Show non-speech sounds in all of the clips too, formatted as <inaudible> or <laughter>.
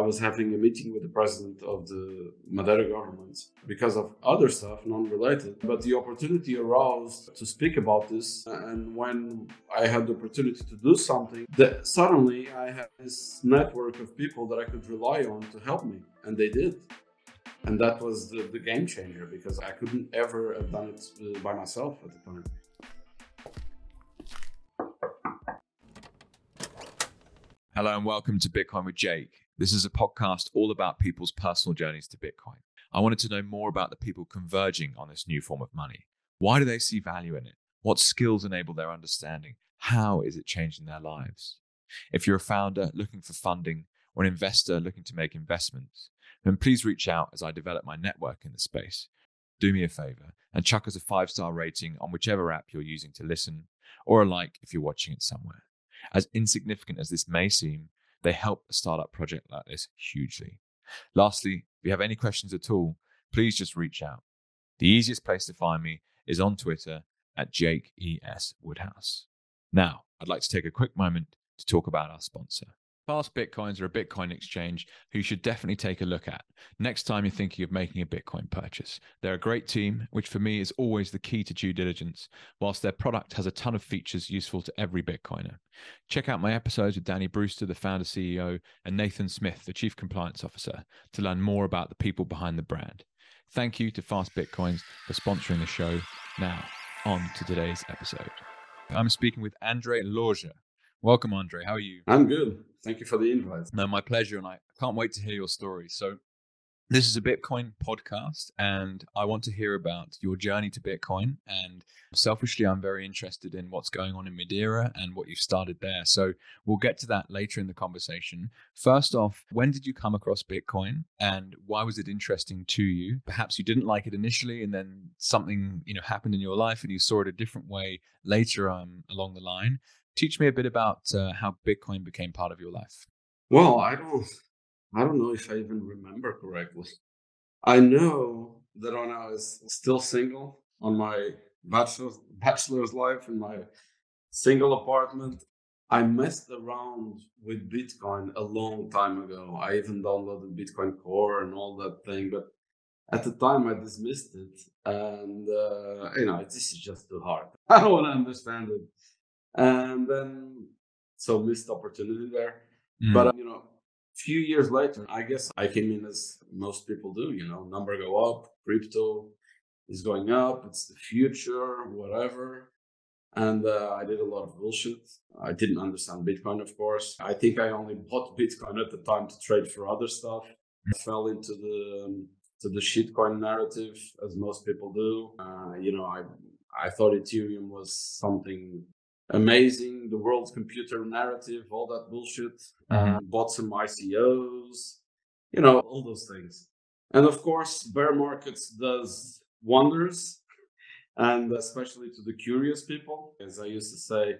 I was having a meeting with the president of the Madeira government because of other stuff, non-related. But the opportunity arose to speak about this, and when I had the opportunity to do something, that suddenly I had this network of people that I could rely on to help me, and they did. And that was the, the game changer because I couldn't ever have done it uh, by myself at the time. Hello and welcome to Bitcoin with Jake. This is a podcast all about people's personal journeys to Bitcoin. I wanted to know more about the people converging on this new form of money. Why do they see value in it? What skills enable their understanding? How is it changing their lives? If you're a founder looking for funding or an investor looking to make investments, then please reach out as I develop my network in the space. Do me a favor and chuck us a five star rating on whichever app you're using to listen, or a like if you're watching it somewhere. As insignificant as this may seem, they help a startup project like this hugely. Lastly, if you have any questions at all, please just reach out. The easiest place to find me is on Twitter at Jake E.S. Woodhouse. Now, I'd like to take a quick moment to talk about our sponsor. Fast Bitcoins are a Bitcoin exchange who you should definitely take a look at next time you're thinking of making a Bitcoin purchase. They're a great team, which for me is always the key to due diligence, whilst their product has a ton of features useful to every Bitcoiner. Check out my episodes with Danny Brewster, the founder CEO, and Nathan Smith, the chief compliance officer, to learn more about the people behind the brand. Thank you to Fast Bitcoins for sponsoring the show. Now, on to today's episode. I'm speaking with Andre Loja. Welcome, Andre. How are you? I'm good. Thank you for the invite. No, my pleasure. And I can't wait to hear your story. So, this is a Bitcoin podcast, and I want to hear about your journey to Bitcoin. And selfishly, I'm very interested in what's going on in Madeira and what you've started there. So, we'll get to that later in the conversation. First off, when did you come across Bitcoin and why was it interesting to you? Perhaps you didn't like it initially, and then something you know happened in your life and you saw it a different way later um, along the line. Teach me a bit about uh, how Bitcoin became part of your life. Well, I don't, I don't know if I even remember correctly. I know that when I was still single on my bachelor's bachelor's life in my single apartment, I messed around with Bitcoin a long time ago. I even downloaded Bitcoin Core and all that thing, but at the time I dismissed it, and uh, you know, this is just too hard. <laughs> I don't want to understand it and then so missed opportunity there. Mm. But you know, few years later, I guess I came in as most people do. You know, number go up, crypto is going up, it's the future, whatever. And uh, I did a lot of bullshit. I didn't understand Bitcoin, of course. I think I only bought Bitcoin at the time to trade for other stuff. I fell into the um, to the shitcoin narrative, as most people do. Uh, you know, I I thought Ethereum was something amazing, the world's computer narrative, all that bullshit. Mm-hmm. Uh, bought some ICOs, you know, all those things. And of course, bear markets does wonders, and especially to the curious people. As I used to say,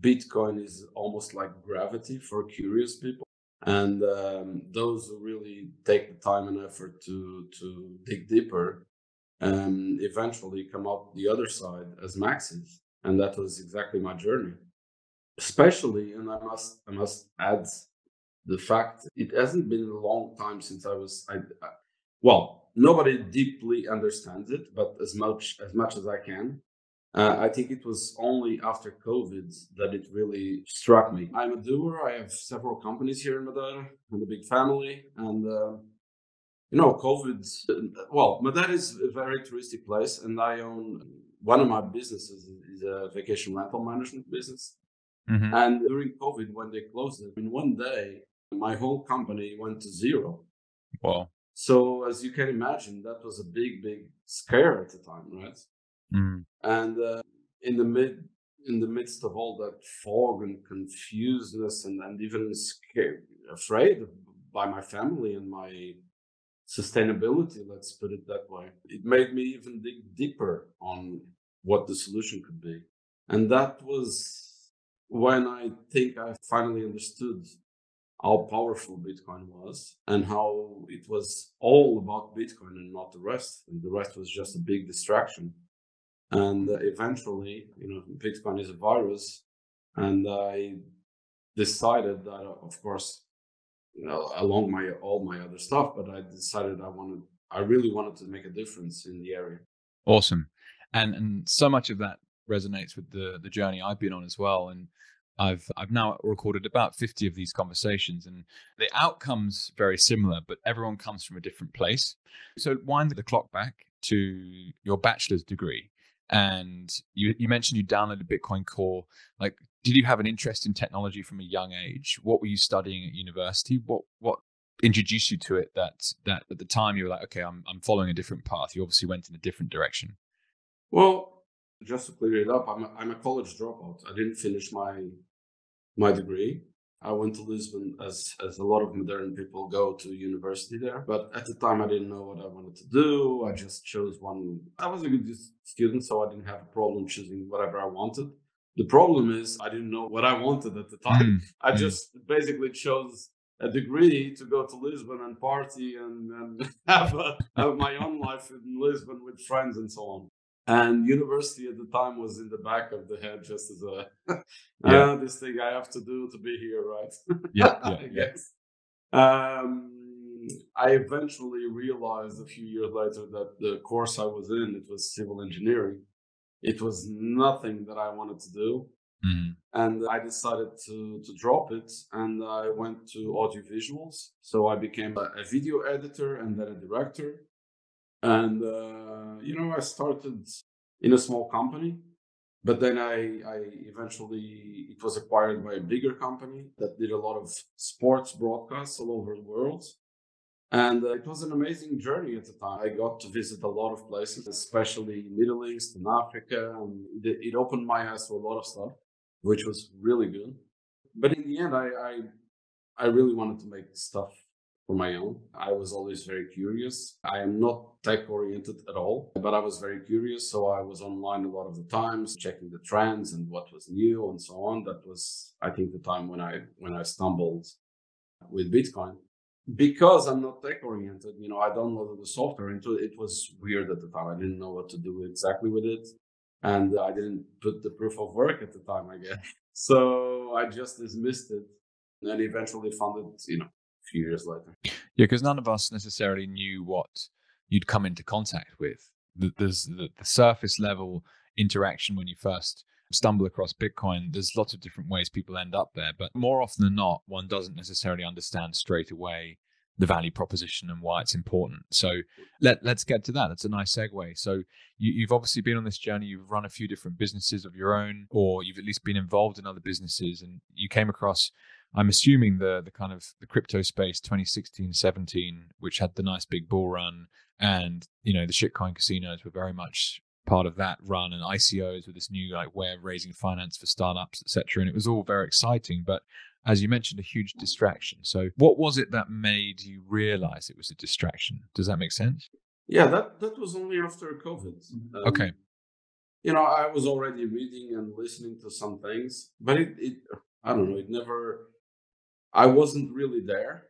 Bitcoin is almost like gravity for curious people. And um, those who really take the time and effort to to dig deeper, um, eventually come out the other side as maxis and that was exactly my journey. Especially and i must i must add the fact it hasn't been a long time since i was i, I well nobody deeply understands it but as much as much as i can. Uh, i think it was only after covid that it really struck me. I'm a doer. I have several companies here in madeira and a big family and uh, you know covid well madeira is a very touristic place and i own one of my businesses is a vacation rental management business. Mm-hmm. And during COVID, when they closed it, in one day, my whole company went to zero. Wow. So, as you can imagine, that was a big, big scare at the time, right? Mm. And uh, in the mid, in the midst of all that fog and confusedness, and, and even scared, afraid by my family and my sustainability, let's put it that way, it made me even dig deeper on what the solution could be. And that was when I think I finally understood how powerful Bitcoin was and how it was all about Bitcoin and not the rest. And the rest was just a big distraction. And eventually, you know, Bitcoin is a virus. And I decided that, of course, you know, along my all my other stuff. But I decided I wanted, I really wanted to make a difference in the area. Awesome, and and so much of that resonates with the the journey I've been on as well. And I've I've now recorded about 50 of these conversations and the outcomes very similar, but everyone comes from a different place. So wind the clock back to your bachelor's degree. And you, you mentioned you downloaded Bitcoin Core. Like, did you have an interest in technology from a young age? What were you studying at university? What what introduced you to it that that at the time you were like, okay, I'm I'm following a different path. You obviously went in a different direction. Well, just to clear it up, I'm a, I'm a college dropout. I didn't finish my my degree. I went to Lisbon as as a lot of Madeiran people go to university there. But at the time, I didn't know what I wanted to do. I just chose one. I was a good student, so I didn't have a problem choosing whatever I wanted. The problem is I didn't know what I wanted at the time. Mm. I mm. just basically chose a degree to go to Lisbon and party and, and <laughs> have, a, have my own life in Lisbon with friends and so on and university at the time was in the back of the head just as a <laughs> yeah. uh, this thing i have to do to be here right? Yeah, <laughs> yeah i guess. Um, i eventually realized a few years later that the course i was in it was civil engineering. It was nothing that i wanted to do. Mm-hmm. and i decided to to drop it and i went to audio visuals so i became a, a video editor and then a director and uh, you know i started in a small company but then I, I eventually it was acquired by a bigger company that did a lot of sports broadcasts all over the world. And uh, it was an amazing journey at the time. I got to visit a lot of places especially middle east and africa and it, it opened my eyes to a lot of stuff which was really good. But in the end i i, I really wanted to make stuff for my own. I was always very curious. I am not tech oriented at all, but I was very curious. So I was online a lot of the times, checking the trends and what was new and so on. That was, I think, the time when I when I stumbled with Bitcoin. Because I'm not tech oriented, you know, I downloaded the software into it. It was weird at the time. I didn't know what to do exactly with it. And I didn't put the proof of work at the time, I guess. <laughs> So I just dismissed it and eventually found it, you know, few years later. Yeah, because none of us necessarily knew what you'd come into contact with. There's the, the surface level interaction when you first stumble across Bitcoin. There's lots of different ways people end up there, but more often than not, one doesn't necessarily understand straight away the value proposition and why it's important. So let let's get to that. That's a nice segue. So you, have obviously been on this journey. You've run a few different businesses of your own, or you've at least been involved in other businesses, and you came across I'm assuming the the kind of the crypto space 2016 17 which had the nice big bull run and you know the shitcoin casinos were very much part of that run and ICOs with this new like way of raising finance for startups etc and it was all very exciting. But as you mentioned a huge distraction. So what was it that made you realize it was a distraction? Does that make sense? Yeah that that was only after covid. Um, okay. you know i was already reading and listening to some things but it, it i don't know it never I wasn't really there.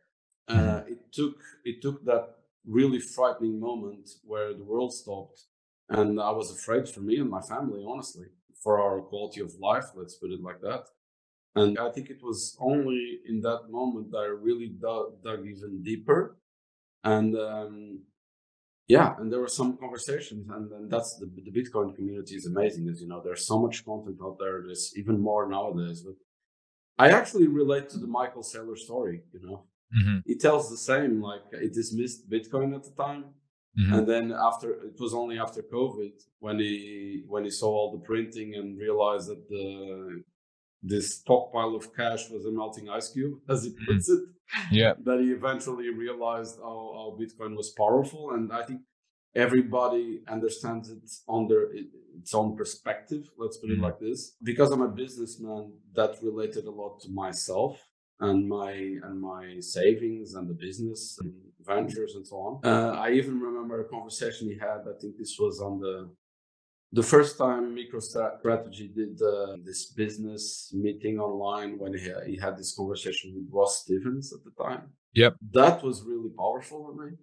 Mm-hmm. Uh, it took it took that really frightening moment where the world stopped, and I was afraid for me and my family, honestly, for our quality of life. Let's put it like that. And I think it was only in that moment that I really dug, dug even deeper. And um, yeah, and there were some conversations, and, and that's the, the Bitcoin community is amazing. As you know, there's so much content out there. There's even more nowadays. But I actually relate to the Michael Saylor story. You know, mm-hmm. he tells the same. Like he dismissed Bitcoin at the time, mm-hmm. and then after it was only after COVID when he when he saw all the printing and realized that the this stockpile of cash was a melting ice cube, <laughs> as he puts mm-hmm. it. Yeah, that he eventually realized how, how Bitcoin was powerful, and I think everybody understands it under its own perspective let's put it mm-hmm. like this because i'm a businessman that related a lot to myself and my and my savings and the business and ventures and so on uh, i even remember a conversation he had i think this was on the the first time MicroStrategy did uh, this business meeting online when he, he had this conversation with Ross Stevens at the time. Yep. That was really powerful for me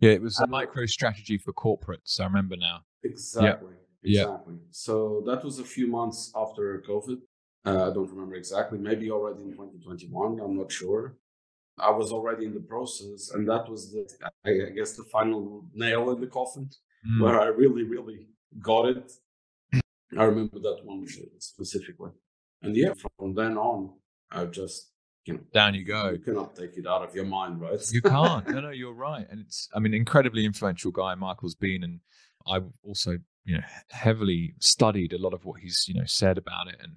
yeah, it was a MicroStrategy for corporates. I remember now. Exactly. Yeah. Exactly. Yeah. So that was a few months after COVID. Uh, I don't remember exactly. Maybe already in 2021. I'm not sure. I was already in the process, and that was the, I guess, the final nail in the coffin mm. where I really, really got it. I remember that one specifically, and yeah, from then on, I just you know, down you go. You cannot take it out of your mind, right? you can't. No, no, <laughs> you're right, and it's I mean, incredibly influential guy Michael's been, and I've also you know heavily studied a lot of what he's you know said about it, and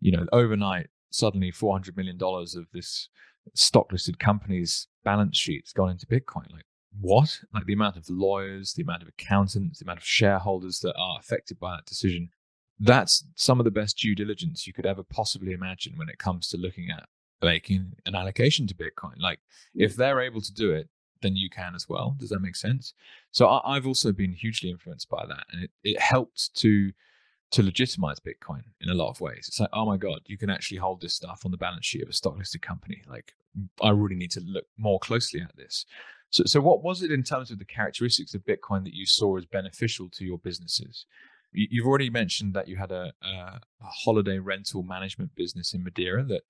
you know overnight suddenly 400 million dollars of this stock listed company's balance sheets gone into Bitcoin. Like, what? Like the amount of lawyers, the amount of accountants, the amount of shareholders that are affected by that decision. That's some of the best due diligence you could ever possibly imagine when it comes to looking at making an allocation to Bitcoin. Like, if they're able to do it, then you can as well. Does that make sense? So I, have also been hugely influenced by that, and it, it helped to to legitimize Bitcoin in a lot of ways. It's like, oh my God, you can actually hold this stuff on the balance sheet of a stock listed company. Like, I really need to look more closely at this. So, so what was it in terms of the characteristics of Bitcoin that you saw as beneficial to your businesses? You've already mentioned that you had a, a, a holiday rental management business in Madeira that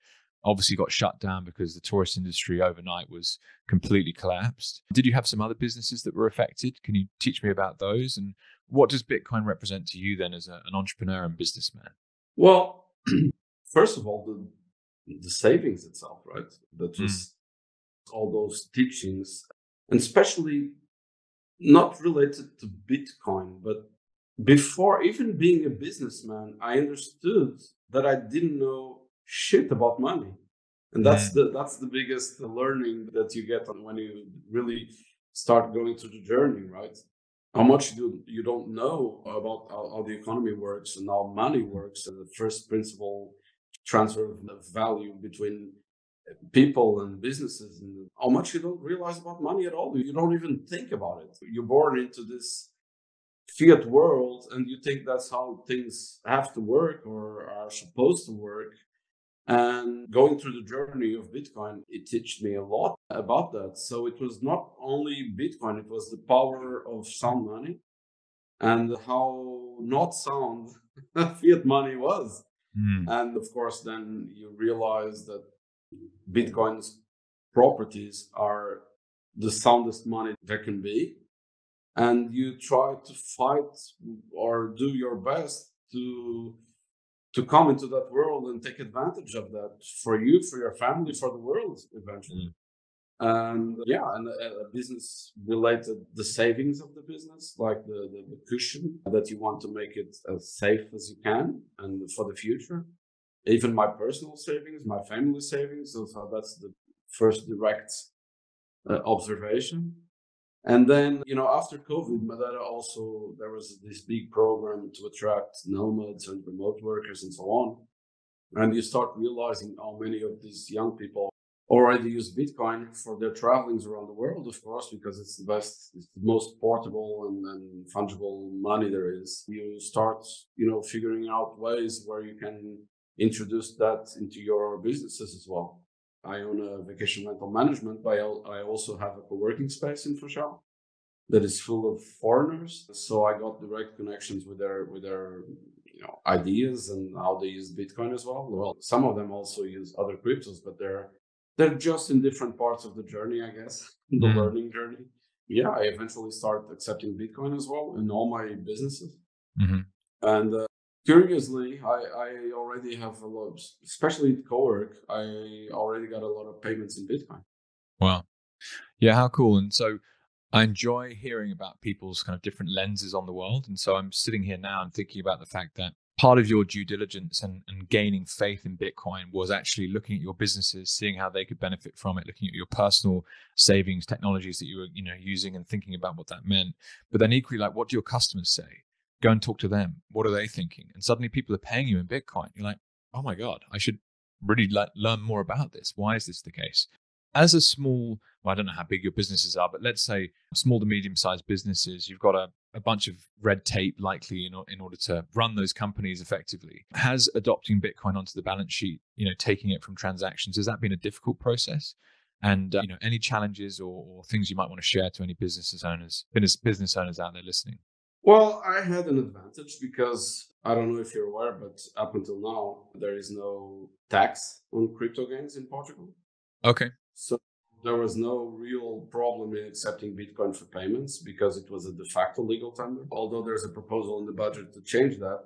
obviously got shut down because the tourist industry overnight was completely collapsed. Did you have some other businesses that were affected? Can you teach me about those? And what does Bitcoin represent to you then as a, an entrepreneur and businessman? Well, <clears throat> first of all, the the savings itself, right? That just mm. all those teachings, and especially not related to Bitcoin, but before even being a businessman, I understood that I didn't know shit about money. And that's mm. the that's the biggest learning that you get when you really start going through the journey, right? how much do you don't know about how, how, the economy works and how money works and the first principle transfer of value between people and businesses and how much you don't realize about money at all you don't even think about it you're born into this fiat world and you think that's how things have to work or are supposed to work and going through the journey of Bitcoin, it taught me a lot about that. So it was not only Bitcoin, it was the power of sound money and how not sound <laughs> fiat money was. Mm. And of course, then you realize that Bitcoin's properties are the soundest money there can be. And you try to fight or do your best to to come into that world and take advantage of that for you, for your family, for the world eventually. Mm. And yeah, and a, a, business related the savings of the business, like the, the, the, cushion that you want to make it as safe as you can and for the future. Even my personal savings, my family savings, so that's the first direct uh, observation. And then, you know, after COVID, Madeira also, there was this big program to attract nomads and remote workers and so on. And you start realizing how many of these young people already use Bitcoin for their travelings around the world, of course, because it's the best, it's the most portable and, and fungible money there is. You start, you know, figuring out ways where you can introduce that into your businesses as well. I own a vacation rental management, but I also have a co-working space in Funchal that is full of foreigners. So I got direct connections with their with their you know ideas and how they use Bitcoin as well. Well, some of them also use other cryptos, but they're they're just in different parts of the journey, I guess, <laughs> the mm. learning journey. Yeah, I eventually start accepting Bitcoin as well in all my businesses. Mm-hmm. And uh, curiously, I, I already have a lot, especially at Cowork, I already got a lot of payments in Bitcoin. Wow. Yeah, how cool. And so I enjoy hearing about people's kind of different lenses on the world. And so I'm sitting here now and thinking about the fact that part of your due diligence and, and gaining faith in Bitcoin was actually looking at your businesses, seeing how they could benefit from it, looking at your personal savings technologies that you were, you know, using and thinking about what that meant. But then equally, like, what do your customers say? Go and talk to them. What are they thinking? And suddenly people are paying you in Bitcoin. You're like, oh my God, I should really le- learn more about this. Why is this the case? As a small, well, I don't know how big your businesses are, but let's say small to medium sized businesses, you've got a, a bunch of red tape likely in, in order to run those companies effectively. Has adopting Bitcoin onto the balance sheet, you know, taking it from transactions, has that been a difficult process? And uh, you know, any challenges or, or, things you might want to share to any business owners, business business owners out there listening? Well, I had an advantage because I don't know if you're aware, but up until now, there is no tax on crypto gains in Portugal. Okay. So there was no real problem in accepting Bitcoin for payments because it was a de facto legal tender. Although there's a proposal in the budget to change that.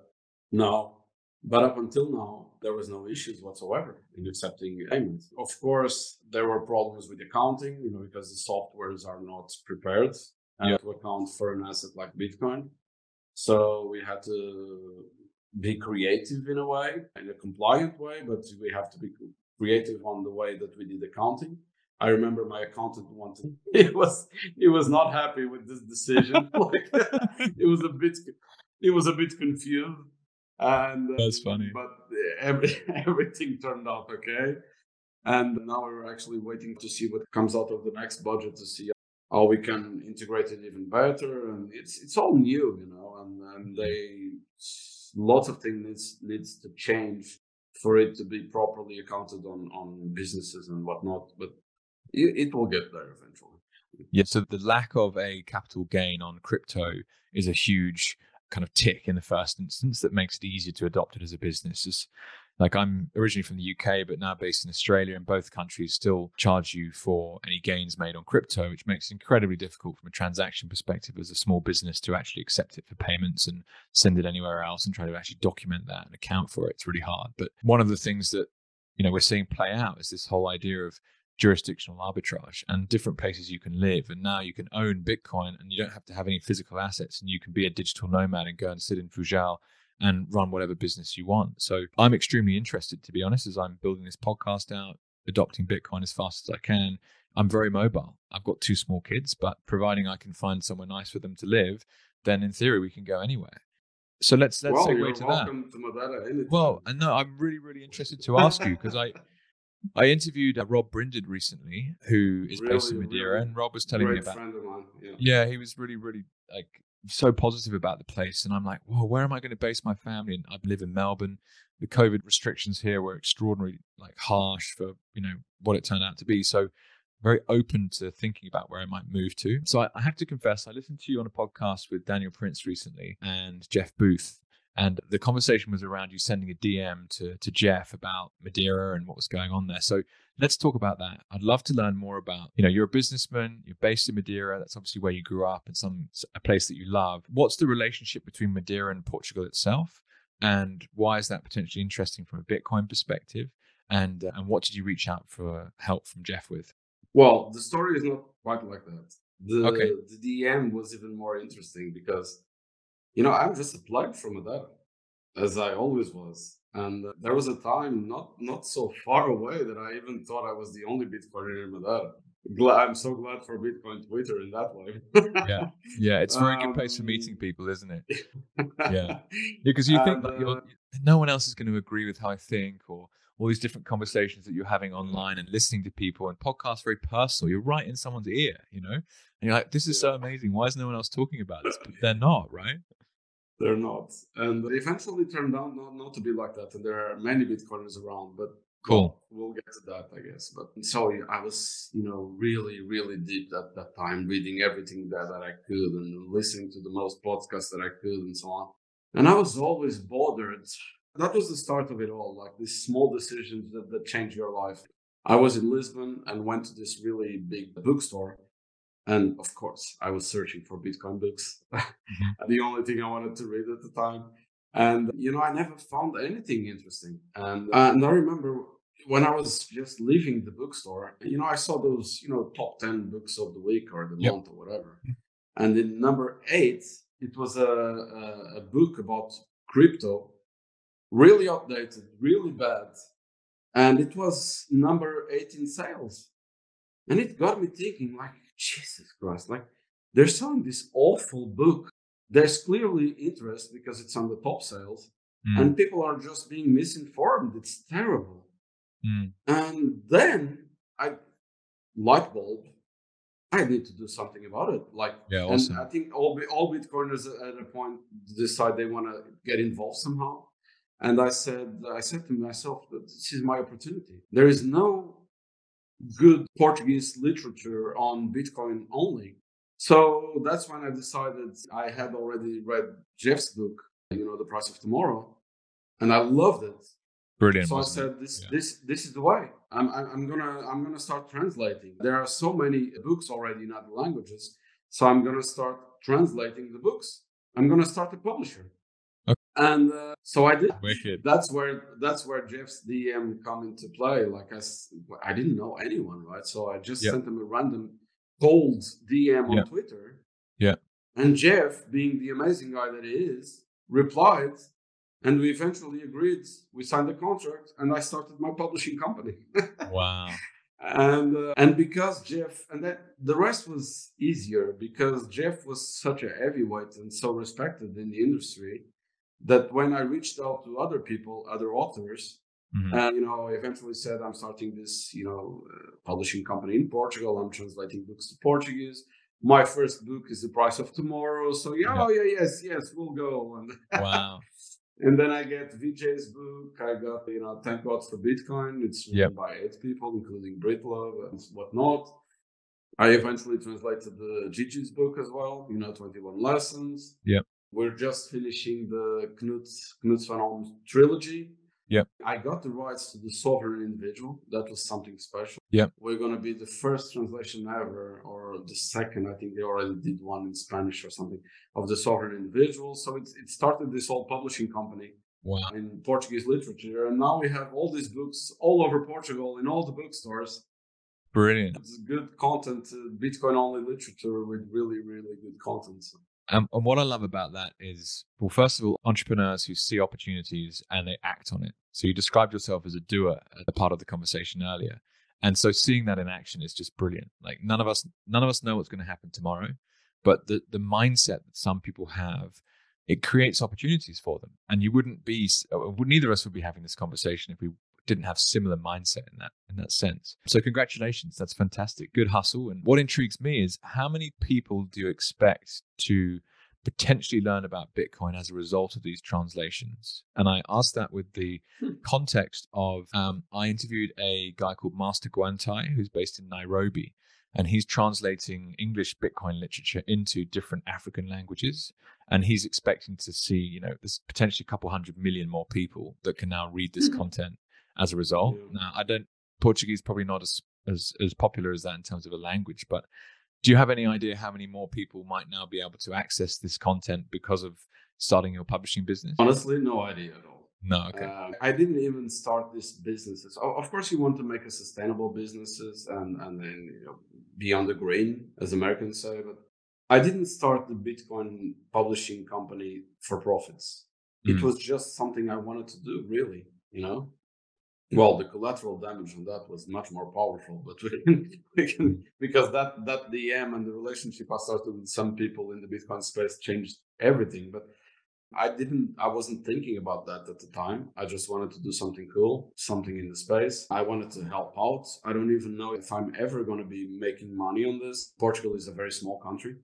now, But up until now, there was no issues whatsoever in accepting payments. Of course, there were problems with accounting, you know, because the softwares are not prepared Yeah. to account for an asset like Bitcoin. So we had to be creative in a way, in a compliant way, but we have to be creative on the way that we did accounting. I remember my accountant wanted <laughs> he was he was not happy with this decision. <laughs> like <laughs> it was a bit it was a bit confused. And uh, That's funny. But every, everything turned out okay. And now we're actually waiting to see what comes out of the next budget to see how we can integrate it even better. And it's it's all new, you know, and, and mm-hmm. they lots of things needs needs to change for it to be properly accounted on on businesses and whatnot. But it, it will get there eventually. Yeah. So the lack of a capital gain on crypto is a huge kind of tick in the first instance that makes it easier to adopt it as a business. It's like I'm originally from the UK, but now based in Australia, and both countries still charge you for any gains made on crypto, which makes it incredibly difficult from a transaction perspective as a small business to actually accept it for payments and send it anywhere else and try to actually document that and account for it. It's really hard. But one of the things that you know we're seeing play out is this whole idea of jurisdictional arbitrage and different places you can live. And now you can own Bitcoin and you don't have to have any physical assets and you can be a digital nomad and go and sit in Funchal and run whatever business you want. So I'm extremely interested, to be honest, as I'm building this podcast out, adopting Bitcoin as fast as I can. I'm very mobile. I've got two small kids, but providing I can find somewhere nice for them to live, then in theory we can go anywhere. So let's let's well, segue to that. to. Well, and no, I'm really, really interested to ask you because I, I interviewed uh, Rob Brinded recently, who is based in Madeira, really and Rob was telling me about. friend of mine. Yeah. Yeah, he was really, really like so positive about the place, and I'm like, well, where am I going to base my family? And I live in Melbourne. The COVID restrictions here were extraordinarily like harsh for you know what it turned out to be. So very open to thinking about where I might move to. So I, I have to confess, I listened to you on a podcast with Daniel Prince recently and Jeff Booth. And the conversation was around you sending a DM to, to Jeff about Madeira and what was going on there. So let's talk about that. I'd love to learn more about, you know, you're a businessman, you're based in Madeira. That's obviously where you grew up and some a place that you love. What's the relationship between Madeira and Portugal itself? And why is that potentially interesting from a Bitcoin perspective? And uh, and what did you reach out for help from Jeff with? Well, the story is not quite like that. The Okay. the DM was even more interesting because, you know, I'm just a plug from Madeira, as I always was. And uh, there was a time not not so far away that I even thought I was the only Bitcoiner in Madeira. Glad, I'm so glad for Bitcoin Twitter in that way. Yeah. Yeah, it's a very good place for Um, meeting people, isn't it? Yeah. <laughs> Because you think And, that you're, uh, no one else is going to agree with how I think, or all these different conversations that you're having online and listening to people and podcasts very personal. You're right in someone's ear, you know, and you're like, "This is so amazing. Why is no one else talking about this?" But they're not, right? They're not. And it eventually turned out not, not to be like that. And there are many Bitcoiners around, but Cool. well, we'll get to that, I guess. But so I was, you know, really, really deep at that time, reading everything that, that I could and listening to the most podcasts that I could and so on. And I was always bothered. That was the start of it all, like these small decisions that, that change your life. I was in Lisbon and went to this really big bookstore. And of course, I was searching for Bitcoin books. Mm-hmm. <laughs> the only thing I wanted to read at the time. And, you know, I never found anything interesting. And, uh, and I remember when I was just leaving the bookstore, you know, I saw those, you know, top 10 books of the week or the Yep. month or whatever. And in number eight, it was a, a, a book about crypto, really outdated, really bad. And it was number eight in sales. And it got me thinking, like, Jesus Christ, like, they're selling this awful book. There's clearly interest because it's on the top sales, Mm, and people are just being misinformed. It's terrible. mm, And then I light bulb. I need to do something about it. Like, Yeah, and. I think all all Bitcoiners at a point decide they want to get involved somehow. And I said, I said to myself that this is my opportunity. There is no good Portuguese literature on Bitcoin only. So that's when I decided I had already read Jeff's book, you know, The Price of Tomorrow, and I loved it. Brilliant. So I said, "This, Yeah. this, this is the way. I'm, I'm, I'm gonna, I'm gonna start translating. There are so many books already in other languages, so I'm gonna start translating the books. I'm gonna start a publisher." And uh, so I did. Wicked. That's where that's where Jeff's DM come into play. Like I, I didn't know anyone, right? So I just sent him a random cold DM on. Twitter. Yeah. And Jeff, being the amazing guy that he is, replied, and we eventually agreed. We signed a contract, and I started my publishing company. <laughs> Wow. and uh, and because Jeff, and that the rest was easier because Jeff was such a heavyweight and so respected in the industry that when I reached out to other people, other authors, Mhm. and you know, eventually said I'm starting this, you know, uh, publishing company in Portugal. I'm translating books to Portuguese. My first book is The Price of Tomorrow. So yeah, Yeah. oh yeah, yes, yes, we'll go. And Wow. <laughs> and then I get Vijay's book. I got, you know, Thank God for Bitcoin. It's written Yep. by eight people, including Britlove and whatnot. I eventually translated the Gigi's book as well, you know, 21 Lessons. Yep. We're just finishing the Knut, Knut Svanholm trilogy. Yeah. I got the rights to the Sovereign Individual. That was something special. Yeah. We're going to be the first translation ever, or the second. I think they already did one in Spanish or something of the Sovereign Individual. So it's, it started this whole publishing company Wow. in Portuguese literature. And now we have all these books all over Portugal in all the bookstores. Brilliant. It's good content, uh, Bitcoin only literature with really, really good content. So, Um, and what I love about that is, well, first of all, entrepreneurs who see opportunities and they act on it. So you described yourself as a doer at a part of the conversation earlier. And so seeing that in action is just brilliant. Like none of us, none of us know what's going to happen tomorrow, but the, the mindset that some people have, it creates opportunities for them. And you wouldn't be, uh, neither of us would be having this conversation if we didn't have similar mindset in that in that sense. So congratulations, that's fantastic. Good hustle. And what intrigues me is how many people do you expect to potentially learn about Bitcoin as a result of these translations? And I asked that with the Hmm. context of um, I interviewed a guy called Master Guantai who's based in Nairobi. And he's translating English Bitcoin literature into different African languages. And he's expecting to see, you know, there's potentially a couple hundred million more people that can now read this Mhm. content as a result. Yeah. Now, I don't Portuguese probably not as as as popular as that in terms of a language, but do you have any idea how many more people might now be able to access this content because of starting your publishing business? honestly, no idea at all. No, okay. Uh, I didn't even start this businesses. Of course, you want to make a sustainable businesses and and then you know be on the green, as Americans say. But I didn't start the Bitcoin publishing company for profits. It Mm. was just something I wanted to do, really. You know. Well, the collateral damage on that was much more powerful, but we can, <laughs> we can because that that DM and the relationship I started with some people in the Bitcoin space changed everything. But I didn't, I wasn't thinking about that at the time. I just wanted to do something cool, something in the space. I wanted to help out. I don't even know if I'm ever going to be making money on this. Portugal is a very small country.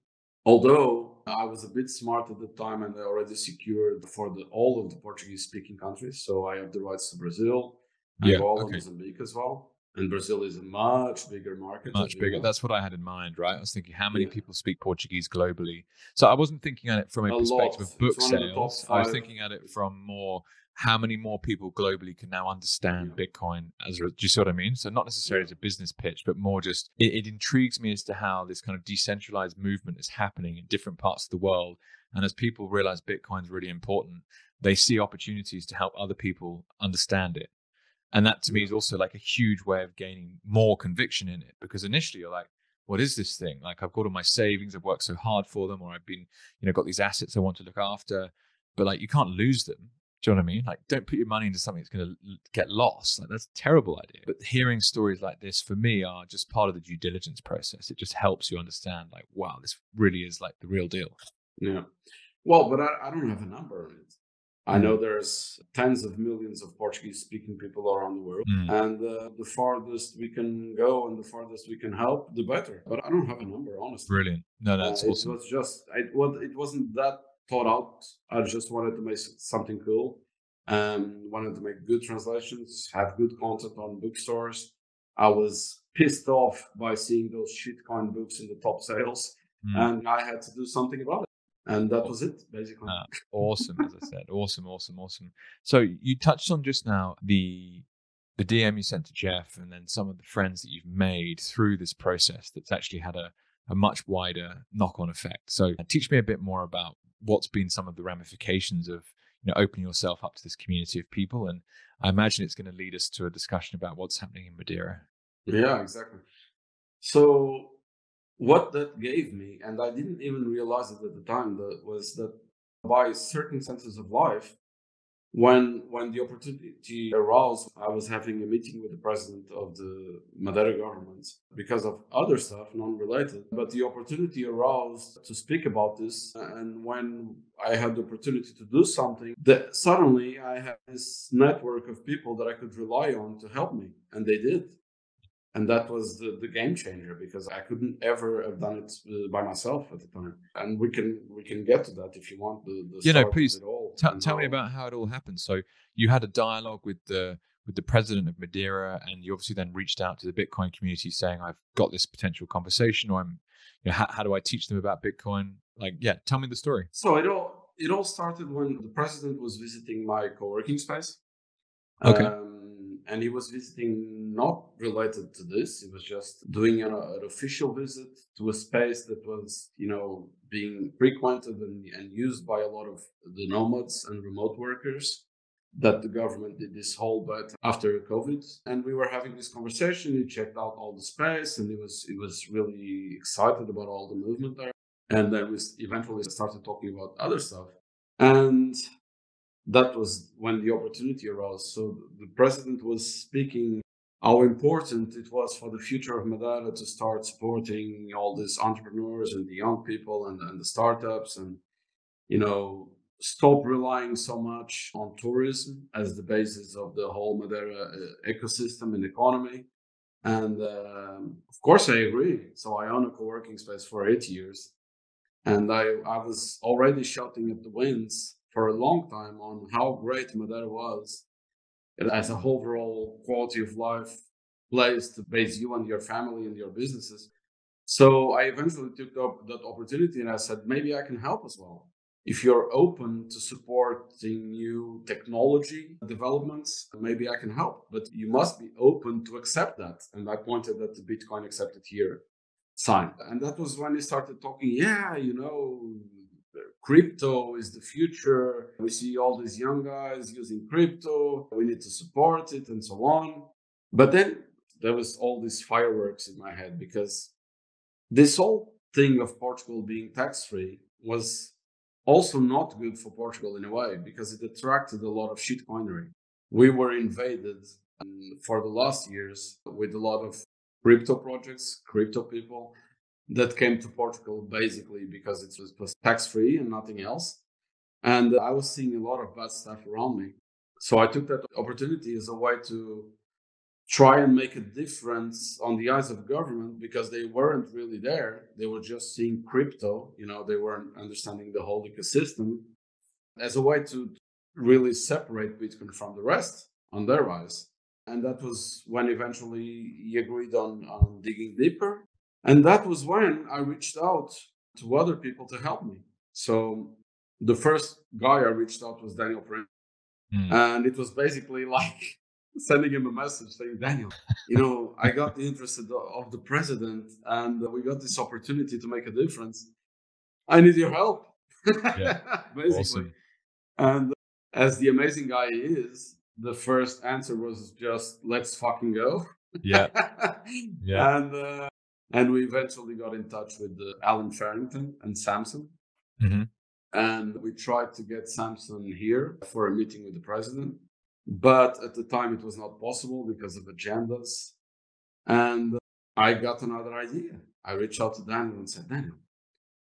Although I was a bit smart at the time and I already secured for the, all of the Portuguese speaking countries. So I have the rights to Brazil, Yeah, Angola, okay. Mozambique as well. And Brazil is a much bigger market. Much you bigger. know. That's what I had in mind, right? I was thinking how many Yeah. people speak Portuguese globally. So I wasn't thinking at it from a, A perspective lot. of book It's of the sales. I was thinking at it from more how many more people globally can now understand Bitcoin as a, do you see what I mean? So not necessarily Yeah. as a business pitch, but more just it, it intrigues me as to how this kind of decentralized movement is happening in different parts of the world. And as people realize Bitcoin's really important, they see opportunities to help other people understand it. And that to me is also like a huge way of gaining more conviction in it because initially you're like, what is this thing? Like I've got all my savings, I've worked so hard for them, or I've been, you know, got these assets I want to look after, but like you can't lose them. Do you know what I mean? Like don't put your money into something that's going to get lost. Like that's a terrible idea. But hearing stories like this for me are just part of the due diligence process. It just helps you understand like, wow, this really is like the real deal. Yeah. Well, but I, I don't have a number on it. I know there's tens of millions of Portuguese speaking people around the world. Mm. And uh, the farthest we can go and the farthest we can help, the better. But I don't have a number, honestly. Brilliant. No, Uh, that's it awesome. was just, it, was, it wasn't that thought out. I just wanted to make something cool. Um, wanted to make good translations, have good content on bookstores. I was pissed off by seeing those shitcoin books in the top sales, Mm. and I had to do something about it. And that was it basically. Uh, awesome, as I said, awesome, awesome, awesome. So you touched on just now the the DM you sent to Jeff, and then some of the friends that you've made through this process that's actually had a, a much wider knock on effect. So teach me a bit more about what's been some of the ramifications of you know opening yourself up to this community of people, and I imagine it's going to lead us to a discussion about what's happening in Madeira. Yeah, exactly. So what that gave me, and I didn't even realize it at the time, that was that by certain senses of life, when when the opportunity arose, I was having a meeting with the president of the Madeira government because of other stuff, non-related. But the opportunity arose to speak about this, and when I had the opportunity to do something, that suddenly I had this network of people that I could rely on to help me, and they did and that was the, the game changer because I couldn't ever have done it uh, by myself at the time. And we can we can get to that if you want. The, the you know, please t- tell me about how it all happened. So you had a dialogue with the with the president of Madeira, and you obviously then reached out to the Bitcoin community saying, "I've got this potential conversation, or I'm, you know, how, how do I teach them about Bitcoin?" Like, yeah, tell me the story. So it all it all started when the president was visiting my co-working space. Okay. Um, and he was visiting not related to this. He was just doing an, an, official visit to a space that was, you know, being frequented and, and used by a lot of the nomads and remote workers. That the government did this whole but after COVID, and we were having this conversation. He checked out all the space, and he was he was really excited about all the movement there. And then we eventually started talking about other stuff. And that was when the opportunity arose. So the president was speaking how important it was for the future of Madeira to start supporting all these entrepreneurs and the young people and, and the startups and, you know, stop relying so much on tourism as the basis of the whole Madeira uh, ecosystem and economy. And um, of course, I agree. So I own a co-working space for eight years, and I I was already shouting at the winds for a long time on how great Madeira was as a overall quality of life place to base you and your family and your businesses. So I eventually took up that opportunity and I said, maybe I can help as well. If you're open to supporting new technology developments, maybe I can help, but you must be open to accept that. And I pointed at the Bitcoin accepted here sign. And that was when he started talking, yeah, you know, crypto is the future. We see all these young guys using crypto. We need to support it and so on. But then there was all these fireworks in my head because this whole thing of Portugal being tax free was also not good for Portugal in a way because it attracted a lot of shitcoinery. We were invaded for the last years with a lot of crypto projects, crypto people that came to Portugal basically because it was, was tax free and nothing else. And I was seeing a lot of bad stuff around me. So I took that opportunity as a way to try and make a difference on the eyes of government because they weren't really there. They were just seeing crypto, you know, they weren't understanding the whole ecosystem as a way to really separate Bitcoin from the rest on their eyes. And that was when eventually he agreed on, on digging deeper and that was when I reached out to other people to help me. So the first guy I reached out was Daniel Prince. Mm. And it was basically <laughs> like sending him a message saying, Daniel, you know, I got the interest of the president and we got this opportunity to make a difference. I need your help. Yeah. <laughs> basically. Awesome. And as the amazing guy he is, the first answer was just, let's fucking go. Yeah. <laughs> yeah. And uh, and we eventually got in touch with uh, Allen Farrington and Samson. Mm-hmm. And we tried to get Samson here for a meeting with the president. But at the time, it was not possible because of agendas. And I got another idea. I reached out to Daniel and said, Daniel,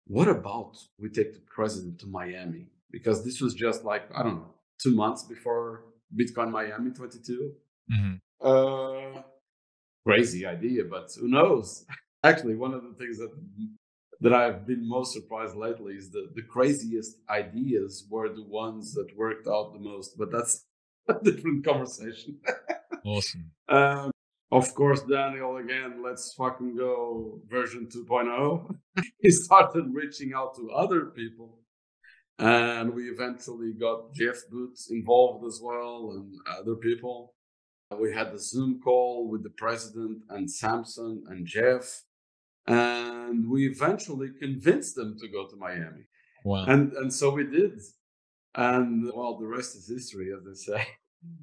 what about we take the president to Miami? Because this was just like, I don't know, two months before Bitcoin Miami 22. Mm-hmm. Uh, crazy idea, but who knows? <laughs> actually one of the things that that I've been most surprised lately is the the craziest ideas were the ones that worked out the most. But that's <laughs> a different conversation. awesome. <laughs> Um, of course, Daniel again. Let's fucking go version 2.0. <laughs> he started reaching out to other people And we eventually got Jeff Booth involved as well and other people. We had a Zoom call with the president and Samson and Jeff. And we eventually convinced them to go to Miami. Wow. And and so we did. And well, the rest is history, as they say. <laughs>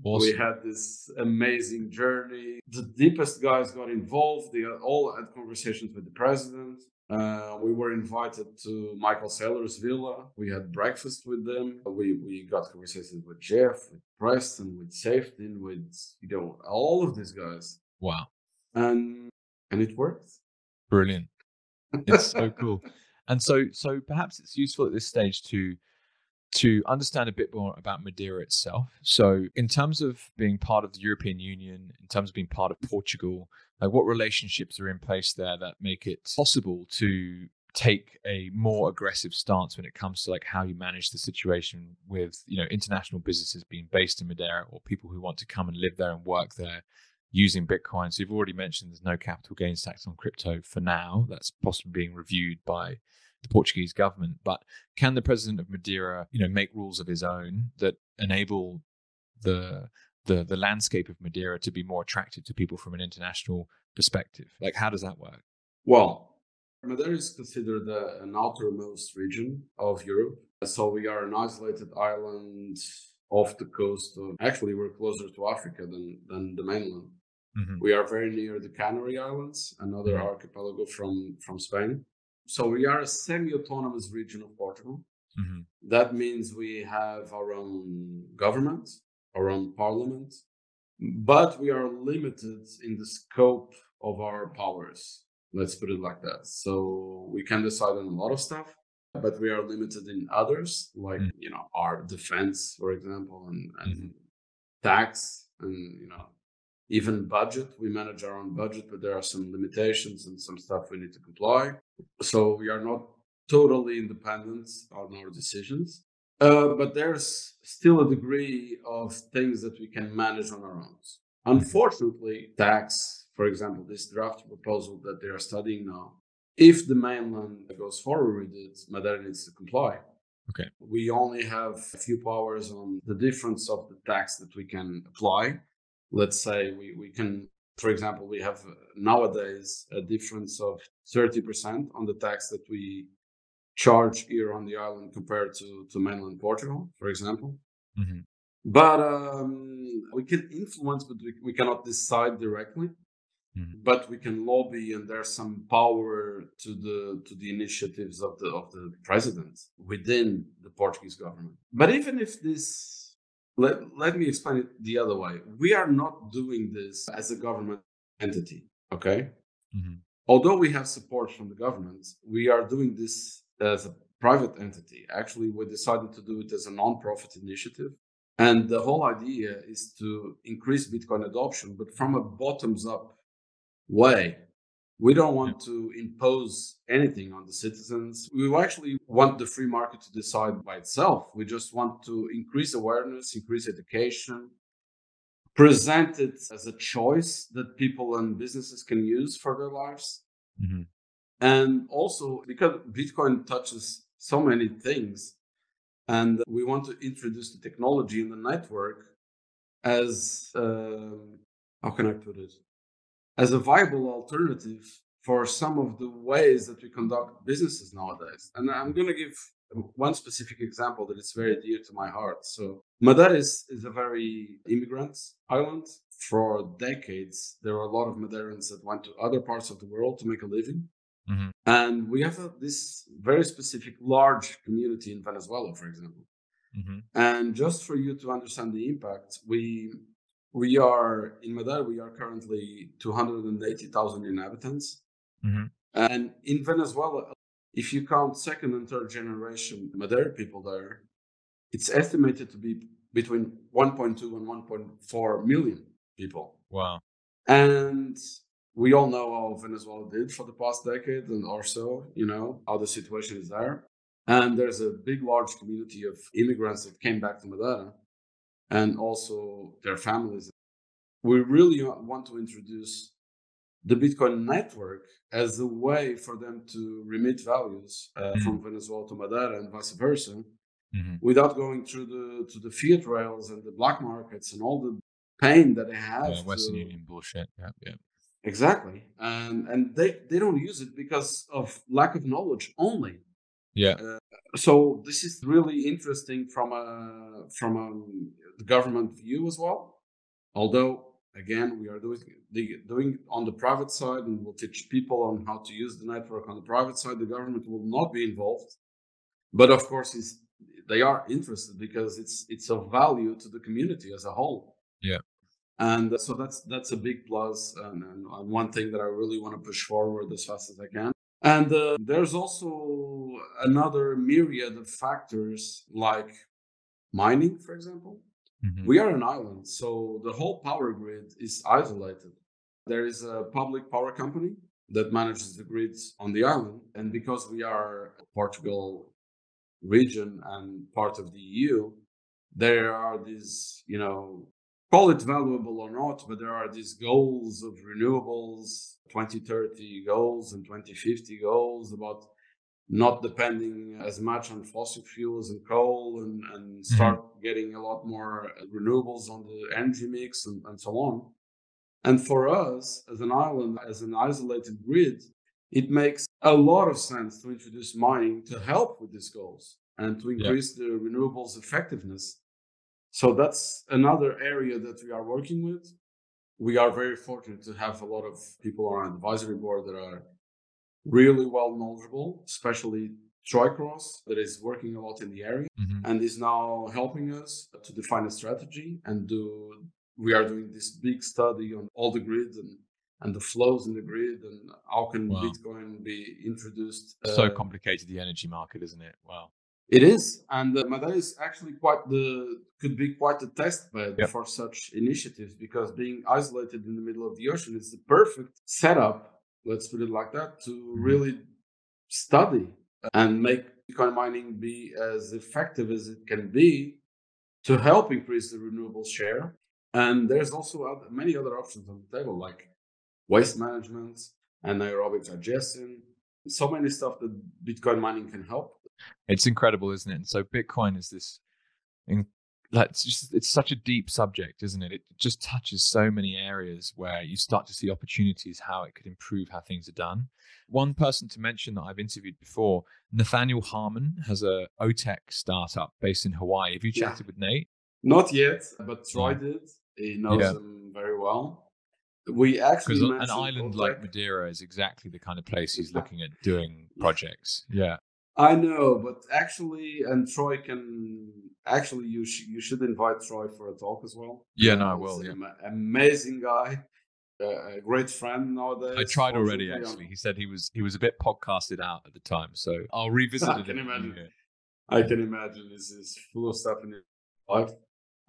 Awesome. We had this amazing journey. The deepest guys got involved. They all had conversations with the president. Uh, we were invited to Michael Saylor's villa. We had breakfast with them. We we got conversations with Jeff, with Preston, with Safety, with you know all of these guys, wow. and and it worked. Brilliant. It's so cool. And so so perhaps it's useful at this stage to to understand a bit more about Madeira itself. So in terms of being part of the European Union, in terms of being part of Portugal, like what relationships are in place there that make it possible to take a more aggressive stance when it comes to like how you manage the situation with you know international businesses being based in Madeira or people who want to come and live there and work there using Bitcoin. So you've already mentioned there's no capital gains tax on crypto for now. That's possibly being reviewed by the Portuguese government. But can the president of Madeira, you know, make rules of his own that enable the the the landscape of Madeira to be more attractive to people from an international perspective? Like, how does that work? Well, Madeira is considered uh, an outermost region of Europe. So we are an isolated island off the coast of, actually, we're closer to Africa than, than the mainland. Mm-hmm. We are very near the Canary Islands, another Mhm. archipelago from, from Spain. So we are a semi autonomous region of Portugal. Mm-hmm. That means we have our own government, our own parliament, but we are limited in the scope of our powers. Let's put it like that. So we can decide on a lot of stuff, but we are limited in others, like Mm. you know our defense, for example, and, and Mhm. tax, and you know even budget. We manage our own budget, but there are some limitations and some stuff we need to comply. So we are not totally independent on our decisions. Uh, but there's still a degree of things that we can manage on our own. Unfortunately, tax, for example, this draft proposal that they are studying now, if the mainland goes forward with it, Madeira needs to comply. Okay. We only have a few powers on the difference of the tax that we can apply. Let's say we, we can, for example, we have nowadays a difference of 30% on the tax that we charge here on the island compared to, to mainland Portugal, for example. Mm-hmm. But um, we can influence, but we, we cannot decide directly. Mhm. But we can lobby, and there's some power to the to the initiatives of the of the president within the Portuguese government. But even if this, let let me explain it the other way. We are not doing this as a government entity. Okay, Mm-hmm. although we have support from the government, we are doing this as a private entity. Actually, we decided to do it as a non-profit initiative. And the whole idea is to increase Bitcoin adoption, but from a bottoms up way. We don't want to impose anything on the citizens. We actually want the free market to decide by itself. We just want to increase awareness, increase education, present it as a choice that people and businesses can use for their lives. Mm-hmm. And also because Bitcoin touches so many things, and we want to introduce the technology in the network as um, how can I put it? As a viable alternative for some of the ways that we conduct businesses nowadays. And I'm going to give one specific example that is very dear to my heart. So Madeira is, is a very immigrant island. For decades, there were a lot of Madeirans that went to other parts of the world to make a living. Mm-hmm. And we have a, this very specific large community in Venezuela, for example. Mm-hmm. And just for you to understand the impact, we we are in Madeira. We are currently two hundred and eighty thousand inhabitants, Mhm. and in Venezuela, if you count second and third generation Madeira people there, it's estimated to be between one point two and one point four million people. Wow. And we all know how Venezuela did for the past decade and or so, you know, how the situation is there. And there's a big, large community of immigrants that came back to Madeira and also their families. We really want to introduce the Bitcoin network as a way for them to remit values uh, Mhm. from Venezuela to Madeira and vice versa. Mhm. without going through the to the fiat rails and the black markets and all the pain that they have. Yeah, Western to- Union bullshit. Yeah, yeah. Exactly, and and they they don't use it because of lack of knowledge only. Yeah. So this is really interesting from a from a the government view as well. Although again, we are doing the, doing on the private side, and we'll teach people on how to use the network on the private side. The government will not be involved, but of course, they are interested because it's it's of value to the community as a whole. Yeah. And so that's that's a big plus, and, and one thing that I really want to push forward as fast as I can. And uh, there's also another myriad of factors like mining, for example. Mhm. We are an island, so the whole power grid is isolated. There is a public power company that manages the grids on the island. And because we are a Portugal region and part of the EU, there are these, you know, call it valuable or not, but there are these goals of renewables, 2030 goals and 2050 goals about not depending as much on fossil fuels and coal and, and start mm-hmm. getting a lot more renewables on the energy mix and, and so on. And for us, as an island, as an isolated grid, it makes a lot of sense to introduce mining to help with these goals and to Yeah. increase the renewables effectiveness. So that's another area that we are working with. We are very fortunate to have a lot of people on our advisory board that are really well knowledgeable, especially Troy Cross, that is working a lot in the area Mhm. and is now helping us to define a strategy and do we are doing this big study on all the grid and and the flows in the grid and how can Wow. bitcoin be introduced So uh, complicated, the energy market, isn't it? Wow. it is and uh, Madeira is actually quite the could be quite a test bed Yep. for such initiatives because being isolated in the middle of the ocean is the perfect setup let's put it like that to Mhm. really study and make bitcoin mining be as effective as it can be to help increase the renewable share and there's also other, many other options on the table like waste management and anaerobic digestion so many stuff that bitcoin mining can help It's incredible, isn't it? And so Bitcoin is this, in, like, it's just it's such a deep subject, isn't it? It just touches so many areas where you start to see opportunities how it could improve how things are done. One person to mention that I've interviewed before, Nathaniel Harmon, has a OTEC startup based in Hawaii. Have you Yeah. chatted with Nate? Not yet, but Troy Yeah. did. He knows Yeah. them very well. We actually Because an island like Madeira is exactly the kind of place he's looking at doing projects. Yeah. I know, but actually, and Troy can actually you sh- you should invite Troy for a talk as well. Yeah, no, I will, an yeah. ama- amazing guy, uh, a great friend nowadays. I tried already. Actually, he said he was he was a bit podcasted out at the time, so I'll <laughs> revisit I it. can in the new imagine. year. I can imagine this is full of stuff in his life.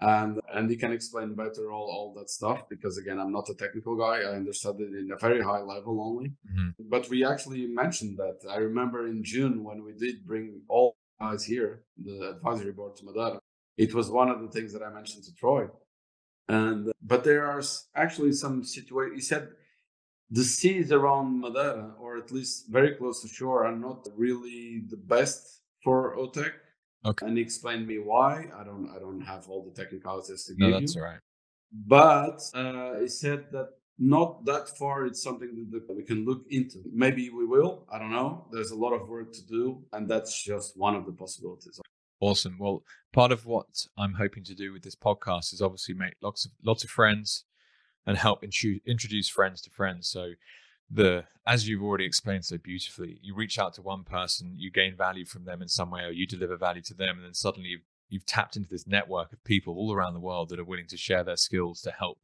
And and he can explain better all, all that stuff because again I'm not a technical guy. I understood it in a very high level only. Mhm. But we actually mentioned that. I remember in June when we did bring all guys here, the advisory board to Madeira. It was one of the things that I mentioned to Troy. And but there are actually some situations. He said the seas around Madeira, or at least very close to shore, are not really the best for OTEC. Okay. And he explained me why. I don't I don't have all the technicalities to No, give that's you. all right. But uh, he said that not that far. It's something that, we can look into. Maybe we will. I don't know. There's a lot of work to do, and that's just one of the possibilities. Awesome. Well, part of what I'm hoping to do with this podcast is obviously make lots of lots of friends and help intru- introduce friends to friends. So the as you've already explained so beautifully, you reach out to one person, you gain value from them in some way, or you deliver value to them, and then suddenly you've you've tapped into this network of people all around the world that are willing to share their skills to help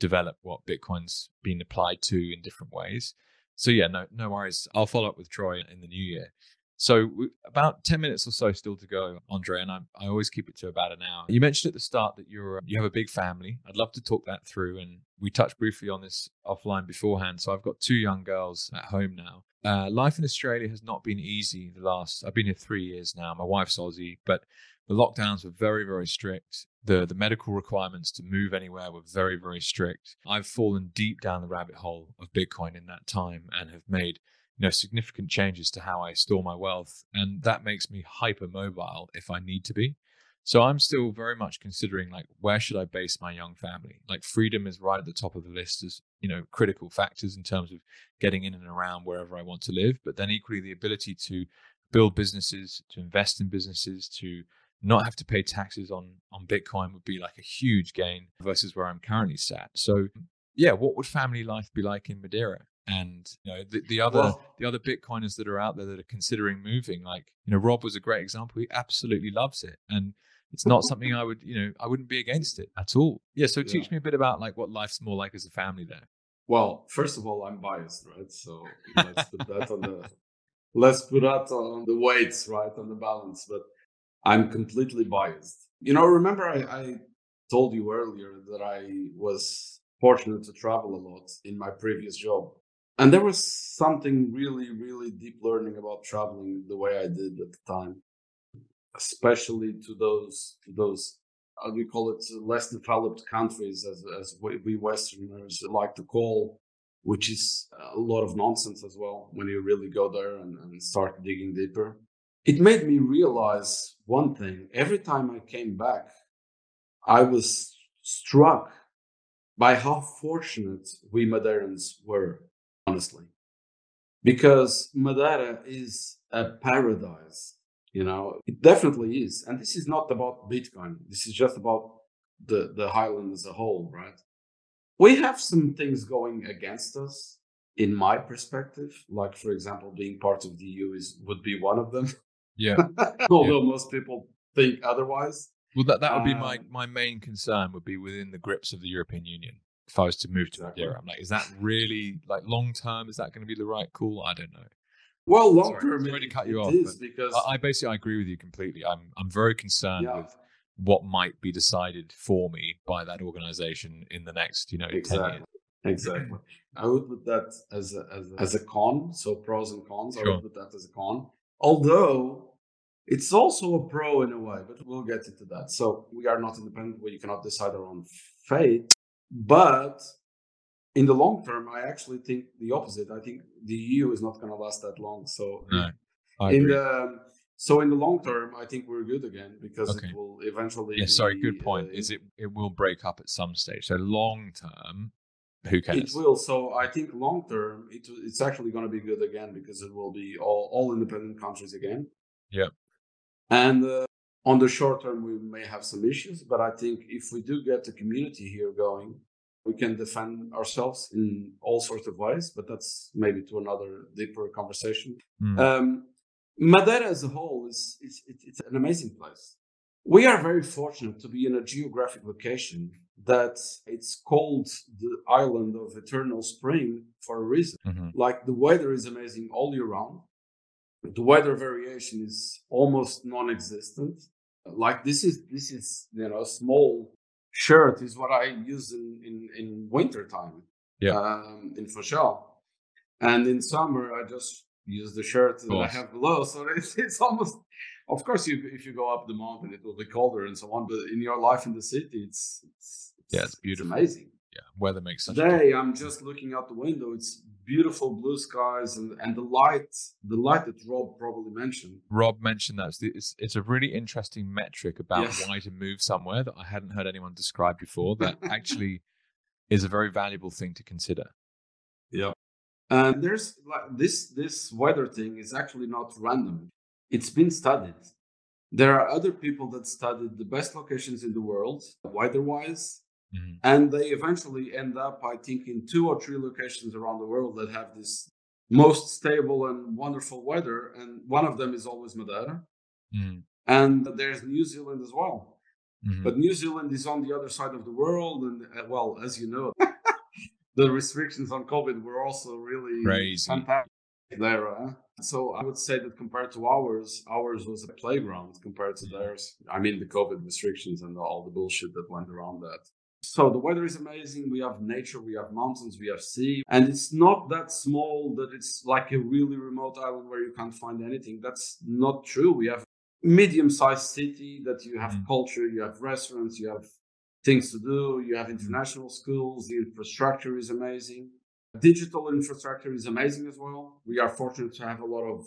develop what Bitcoin's been applied to in different ways. So yeah, no no worries. I'll follow up with Troy in the new year. So about ten minutes or so still to go, Andre, and I, I always keep it to about an hour. You mentioned at the start that you're you have a big family. I'd love to talk that through, and we touched briefly on this offline beforehand. So I've got two young girls at home now. Uh, life in Australia has not been easy. The last I've been here three years now. My wife's Aussie, but the lockdowns were very very strict. The the medical requirements to move anywhere were very very strict. I've fallen deep down the rabbit hole of Bitcoin in that time and have made you know significant changes to how I store my wealth, and that makes me hyper mobile if I need to be. So I'm still very much considering like where should I base my young family? Like freedom is right at the top of the list as you know critical factors in terms of getting in and around wherever I want to live, but then equally the ability to build businesses, to invest in businesses, to not have to pay taxes on on Bitcoin would be like a huge gain versus where I'm currently sat. So yeah, what would family life be like in Madeira? And you know the, the other well, the other Bitcoiners that are out there that are considering moving, like you know Rob was a great example. He absolutely loves it, and it's not something I would you know I wouldn't be against it at all. Yeah, so teach yeah. me a bit about like what life's more like as a family there. Well, first of all, I'm biased, right? So let's put that on the let's put that on the weights, right, on the balance. But I'm completely biased. You know, remember I, I told you earlier that I was fortunate to travel a lot in my previous job. And there was something really, really deep learning about traveling the way I did at the time, especially to those to those we call it less developed countries as as we Westerners like to call, which is a lot of nonsense as well when you really go there and, and start digging deeper it made me realize one thing. Every time I came back, I was struck by how fortunate we Madeirans were, honestly. Because Madeira is a paradise, you know, it definitely is. And this is not about Bitcoin, this is just about the, the highland as a whole, right? We have some things going against us in my perspective, like for example, being part of the EU is would be one of them. <laughs> Yeah. <laughs> Although yeah. most people think otherwise. Well, that, that would be my, um, my main concern would be within the grips of the European Union. If I was to move to exactly. Madeira, I'm like, is that really like long term? Is that going to be the right call? I don't know. Well, long term, sorry, to cut you off, because I, I, basically I agree with you completely. I'm I'm very concerned yeah. with what might be decided for me by that organization in the next, you know, exactly. 10 years. Exactly. I would put that as a, as a, as a con. So pros and cons. Sure. I would put that as a con. Although it's also a pro in a way, but we'll get into that. So we are not independent we cannot decide our own fate. But in the long term, I actually think the opposite. I think the EU is not going to last that long. So no, in the so in the long term, I think we're good again because okay. it will eventually. Yeah, be, sorry. Good point. Uh, is it? It will break up at some stage. So long term, who cares? It will. So I think long term, it, it's actually going to be good again because it will be all all independent countries again. Yeah. And uh, on the short term, we may have some issues, but I think if we do get the community here going, we can defend ourselves in all sorts of ways. But that's maybe to another deeper conversation. Mm. Um, Madeira as a whole is, is it, it's an amazing place. We are very fortunate to be in a geographic location that it's called the island of eternal spring for a reason. Mm-hmm. Like the weather is amazing all year round the weather variation is almost non-existent. Like this is this is you know a small shirt is what I use in in, in winter time. Yeah. Um, in Funchal, and in summer I just use the shirt that I have below. So <laughs> it's it's almost. Of course, you if you go up the mountain, it will be colder and so on. But in your life in the city, it's, it's, it's yeah, it's beautiful, it's amazing. Yeah, weather makes sense. Today, I'm just looking out the window. It's beautiful blue skies and, and the light, the light that Rob probably mentioned. Rob mentioned that. It's, it's a really interesting metric about yes. why to move somewhere that I hadn't heard anyone describe before that <laughs> actually is a very valuable thing to consider. Yeah. And there's like this this weather thing is actually not random. It's been studied. There are other people that studied the best locations in the world, weather-wise, Mm-hmm. And they eventually end up, I think, in two or three locations around the world that have this most stable and wonderful weather. And one of them is always Madeira. Mm-hmm. And there's New Zealand as well. Mm-hmm. But New Zealand is on the other side of the world. And uh, well, as you know, <laughs> the restrictions on COVID were also really crazy fantastic there. Huh? So I would say that compared to ours, ours was a playground compared to theirs. I mean, the COVID restrictions and all the bullshit that went around that. So the weather is amazing. We have nature, we have mountains, we have sea, and it's not that small that it's like a really remote island where you can't find anything. That's not true. We have medium-sized city that you have mm. culture, you have restaurants, you have things to do, you have international schools, the infrastructure is amazing. Digital infrastructure is amazing as well. We are fortunate to have a lot of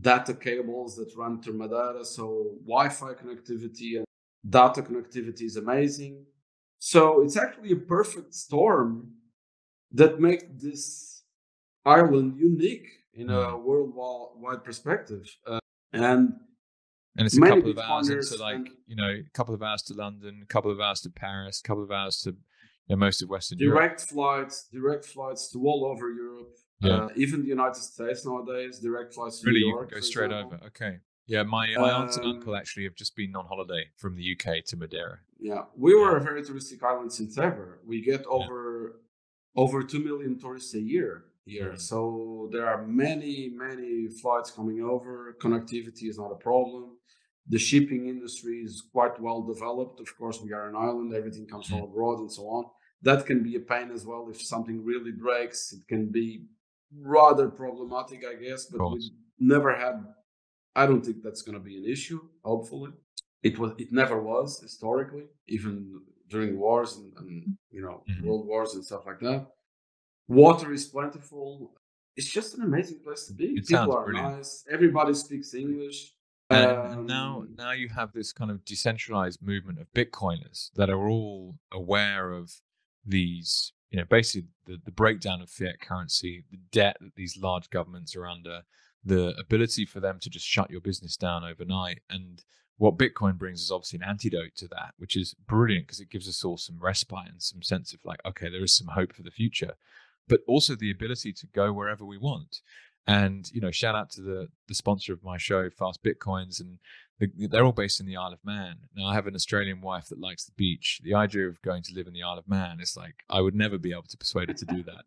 data cables that run through Madeira. So Wi-Fi connectivity and data connectivity is amazing. So it's actually a perfect storm that makes this Ireland unique in a Mm. worldwide perspective. Uh, and And it's a couple of hours into like, and- you know, a couple of hours to London, a couple of hours to Paris, a couple of hours to you know, most of Western Europe. direct flights, direct flights to all over Europe, Yeah. uh, even the United States nowadays. Direct flights to Really, New you can go straight example. over. Okay. Yeah, my, my aunt and Um, uncle actually have just been on holiday from the UK to Madeira. Yeah, we were a very touristic island since ever. We get over over two million tourists a year here, Mhm. so there are many many flights coming over. Connectivity is not a problem. The shipping industry is quite well developed. Of course, we are an island; everything comes from abroad and so on. That can be a pain as well if something really breaks. It can be rather problematic, I guess. But we never had. I don't think that's going to be an issue. Hopefully, it was. It never was historically, even during wars and, and you know Mhm. world wars and stuff like that. Water is plentiful. It's just an amazing place to be. It People are brilliant. nice. Everybody speaks English. And, and now, Um, now you have this kind of decentralized movement of Bitcoiners that are all aware of these, you know, basically the, the breakdown of fiat currency, the debt that these large governments are under, the ability for them to just shut your business down overnight. And what Bitcoin brings is obviously an antidote to that, which is brilliant because it gives us all some respite and some sense of like, okay, there is some hope for the future, but also the ability to go wherever we want. And you know, shout out to the the sponsor of my show, Fast Bitcoins, and the, they're all based in the Isle of Man. Now, I have an Australian wife that likes the beach. The idea of going to live in the Isle of Man is like I would never be able to persuade her to do that.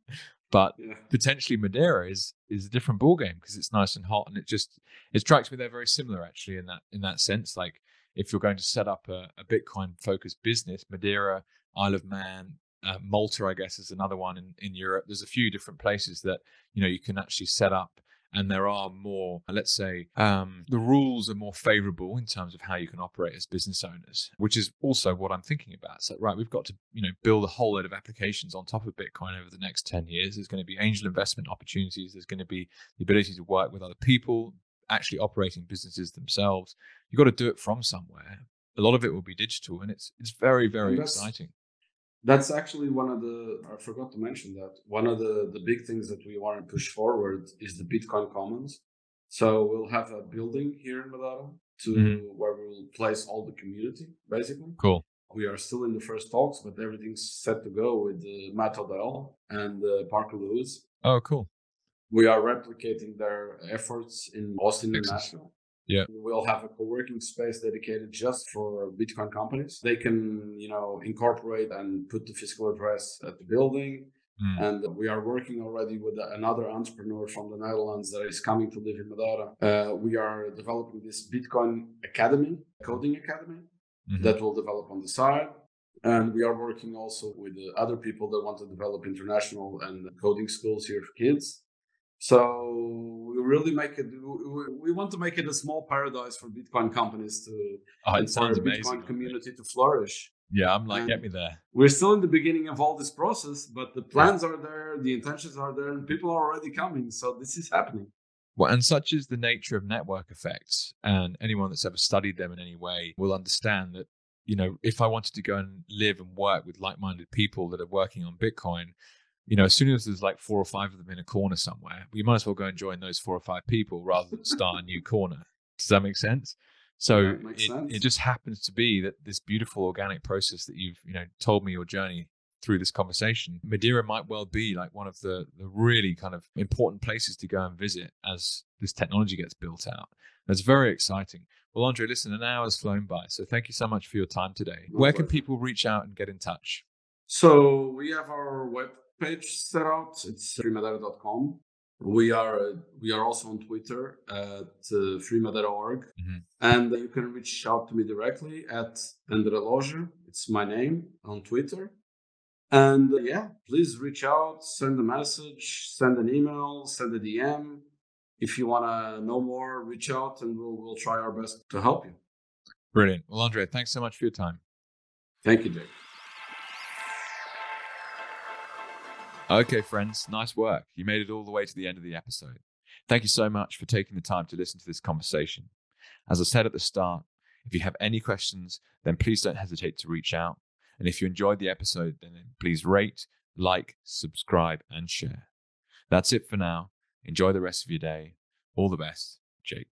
But yeah. potentially Madeira is is a different ballgame because it's nice and hot, and it just it strikes me they're very similar actually in that in that sense. Like if you're going to set up a, a Bitcoin focused business, Madeira, Isle of Man, uh, Malta, I guess, is another one in, in Europe. There's a few different places that you know you can actually set up, and there are more. Let's say um, the rules are more favourable in terms of how you can operate as business owners, which is also what I'm thinking about. So right, we've got to you know build a whole load of applications on top of Bitcoin over the next ten years. There's going to be angel investment opportunities. There's going to be the ability to work with other people, actually operating businesses themselves. You've got to do it from somewhere. A lot of it will be digital, and it's it's very very exciting. That's actually one of the. I forgot to mention that one of the the big things that we want to push forward is the Bitcoin Commons. So we'll have a building here in Madeira to Mhm. where we'll place all the community, basically. Cool. We are still in the first talks, but everything's set to go with uh, Matt Odell and uh, Parker Lewis. Oh, cool. We are replicating their efforts in Austin and Nashville. Yeah. We'll have a co-working space dedicated just for Bitcoin companies. They can, you know, incorporate and put the physical address at the building. Mm. And we are working already with another entrepreneur from the Netherlands that is coming to live in Madeira. Uh, we are developing this Bitcoin Academy, coding academy Mhm. that will develop on the side. And we are working also with other people that want to develop international and coding schools here for kids. So we really make it. we- We want to make it a small paradise for Bitcoin companies to Oh, it sounds amazing. Bitcoin community to flourish. Yeah, I'm like, And- get me there. We're still in the beginning of all this process, but the plans are there, the intentions are there, and people are already coming. So this is happening. Well, and such is the nature of network effects, and anyone that's ever studied them in any way will understand that. You know, if I wanted to go and live and work with like-minded people that are working on Bitcoin, you know, as soon as there's like four or five of them in a corner somewhere, you might as well go and join those four or five people rather than start a new <laughs> corner. Does that make sense? So Yeah, it it, sense. it just happens to be that this beautiful organic process that you've, you know, told me your journey through this conversation, Madeira might well be like one of the, the really kind of important places to go and visit as this technology gets built out. That's very exciting. Well, Andre, listen, an hour has flown by. So thank you so much for your time today. My Where can people reach out and get in touch? So we have our web page set out. It's freemadeira.com. We are uh, we are also on Twitter at uh, freemadeira.org. Mhm. And you can reach out to me directly at Andre Loja. It's my name on Twitter. And uh, yeah, please reach out, send a message, send an email, send a DM. If you want to know more, reach out and we'll, we'll try our best to help you. Brilliant. Well, Andre, thanks so much for your time. Thank you, Jake. Okay, friends, nice work. You made it all the way to the end of the episode. Thank you so much for taking the time to listen to this conversation. As I said at the start, if you have any questions, then please don't hesitate to reach out. And if you enjoyed the episode, then please rate, like, subscribe, and share. That's it for now. Enjoy the rest of your day. All the best, Jake.